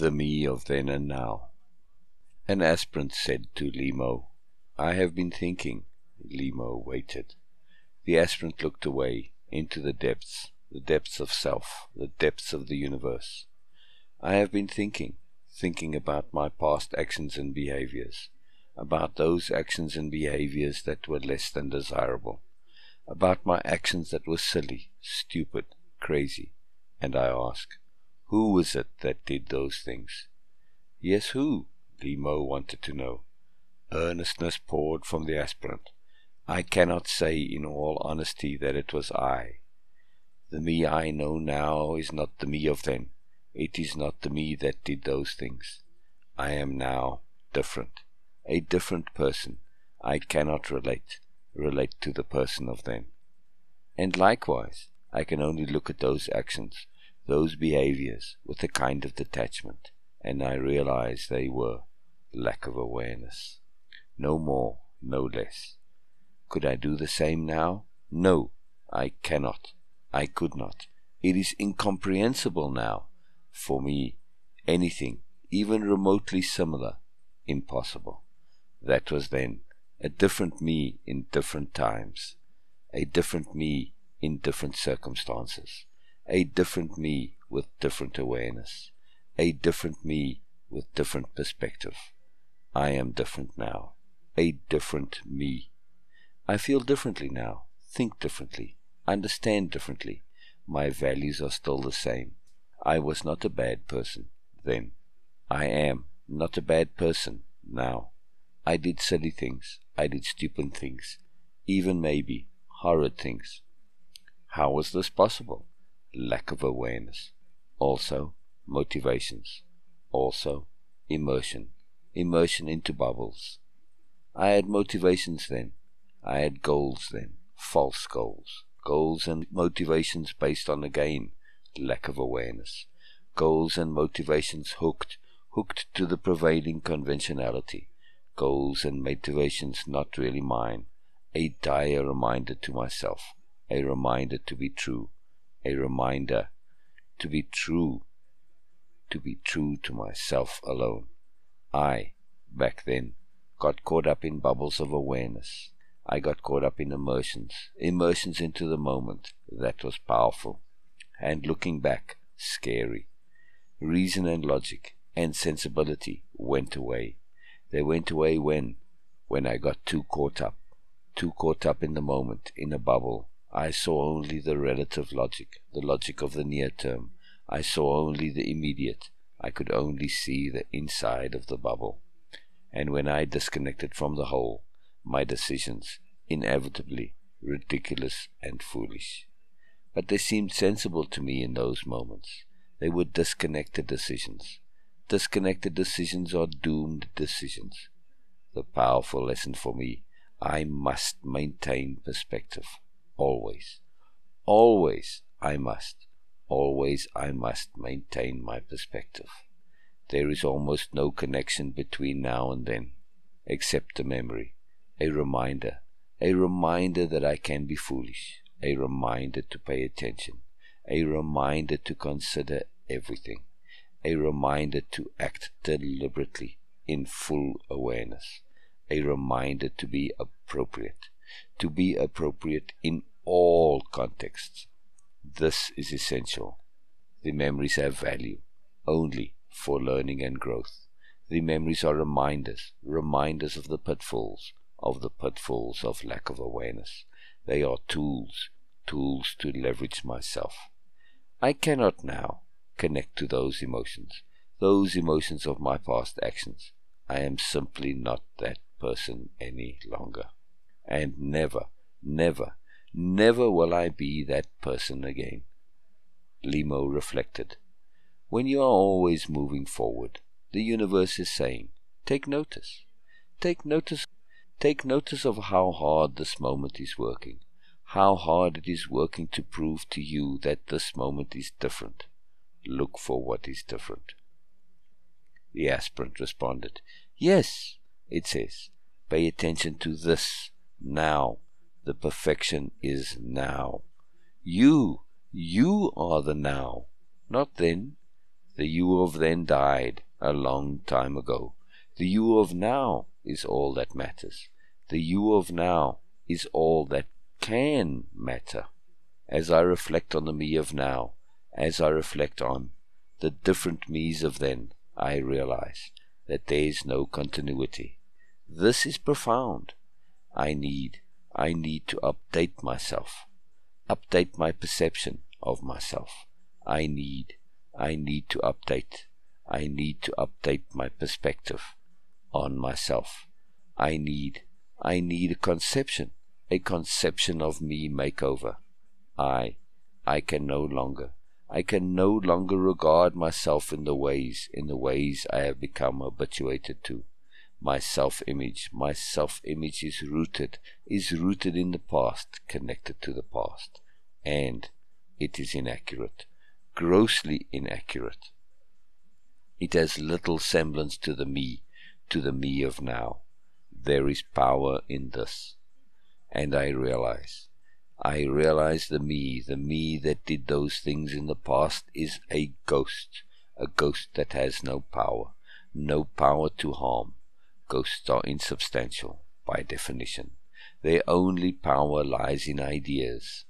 the me of then and now. An aspirant said to LiMo, I have been thinking. LiMo waited. The aspirant looked away into the depths, the depths of self, the depths of the universe. I have been thinking, thinking about my past actions and behaviors, about those actions and behaviors that were less than desirable, about my actions that were silly, stupid, crazy, and I ask, who was it that did those things? Yes, who? LiMo wanted to know. Earnestness poured from the aspirant. I cannot say in all honesty that it was I. The me I know now is not the me of then. It is not the me that did those things. I am now different, a different person. I cannot relate, relate to the person of then. And likewise, I can only look at those actions, those behaviors, with a kind of detachment, and I realized they were lack of awareness. No more, no less. Could I do the same now? No, I cannot. I could not. It is incomprehensible now. For me, anything, even remotely similar, impossible. That was then a different me in different times, a different me in different circumstances, a different me with different awareness, a different me with different perspective. I am different now, a different me. I feel differently now, think differently, understand differently. My values are still the same. I was not a bad person then. I am not a bad person now. I did silly things. I did stupid things. Even maybe horrid things. How was this possible? Lack of awareness. Also, motivations. Also, immersion. Immersion into bubbles. I had motivations then. I had goals then. False goals. Goals and motivations based on again lack of awareness. Goals and motivations hooked, hooked to the prevailing conventionality. Goals and motivations not really mine. A dire reminder to myself. A reminder to be true. A reminder to be true. To be true to myself alone. I, back then, got caught up in bubbles of awareness. I got caught up in immersions, immersions into the moment. That was powerful. And looking back, scary. Reason and logic and sensibility went away. They went away when, when I got too caught up, too caught up in the moment, in a bubble. I saw only the relative logic, the logic of the near term. I saw only the immediate. I could only see the inside of the bubble. And when I disconnected from the whole, my decisions, inevitably ridiculous and foolish. But they seemed sensible to me in those moments. They were disconnected decisions. Disconnected decisions are doomed decisions. The powerful lesson for me I must maintain perspective. Always. Always I must. Always I must maintain my perspective. There is almost no connection between now and then, except a memory a reminder, a reminder that I can be foolish, a reminder to pay attention, a reminder to consider everything, a reminder to act deliberately in full awareness, a reminder to be appropriate, to be appropriate in all contexts. This is essential. The memories have value only for learning and growth. The memories are reminders, reminders of the pitfalls, of the pitfalls of lack of awareness. They are tools, tools to leverage myself. I cannot now connect to those emotions, those emotions of my past actions. I am simply not that person any longer. And never, never, never will I be that person again. LiMo reflected. When you are always moving forward, the universe is saying, Take notice. Take notice Take notice of how hard this moment is working, how hard it is working to prove to you that this moment is different. Look for what is different. The aspirant responded, Yes, it says, pay attention to this now. The perfection is now. You, you are the now, not then. The you of then died a long time ago. The you of now is all that matters. The you of now is all that can matter. As I reflect on the me of now, as I reflect on the different me's of then, I realize that there is no continuity. This is profound. I need, I need to update myself, update my perception of myself. I need, I need to update. I need to update my perspective on myself. I need, I need a conception, a conception of me makeover. I, I can no longer, I can no longer regard myself in the ways, in the ways I have become habituated to. My self-image, my self-image is rooted, is rooted in the past, connected to the past, and it is inaccurate, grossly inaccurate. It has little semblance to the me, to the me of now. There is power in this. And I realize, I realize the me, the me that did those things in the past is a ghost, a ghost that has no power, no power to harm. Ghosts are insubstantial, by definition. Their only power lies in ideas,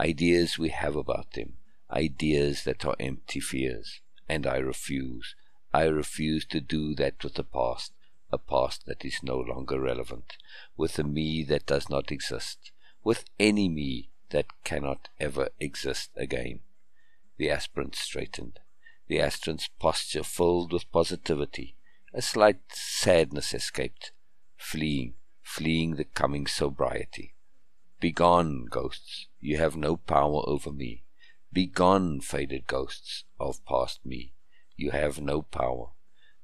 ideas we have about them, ideas that are empty fears. And I refuse, I refuse to do that with the past, a past that is no longer relevant, with a me that does not exist, with any me that cannot ever exist again. The aspirant straightened, the aspirant's posture filled with positivity. A slight sadness escaped, fleeing, fleeing the coming sobriety. Begone, ghosts, you have no power over me. Begone, faded ghosts of past me, you have no power.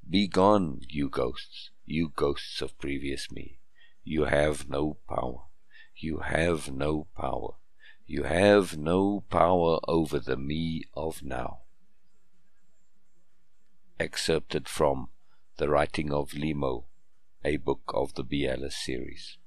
Begone, you ghosts, you ghosts of previous me. You have no power. You have no power. You have no power over the me of now. Excerpted from The Writing of LiMo, a book of the Biella's series.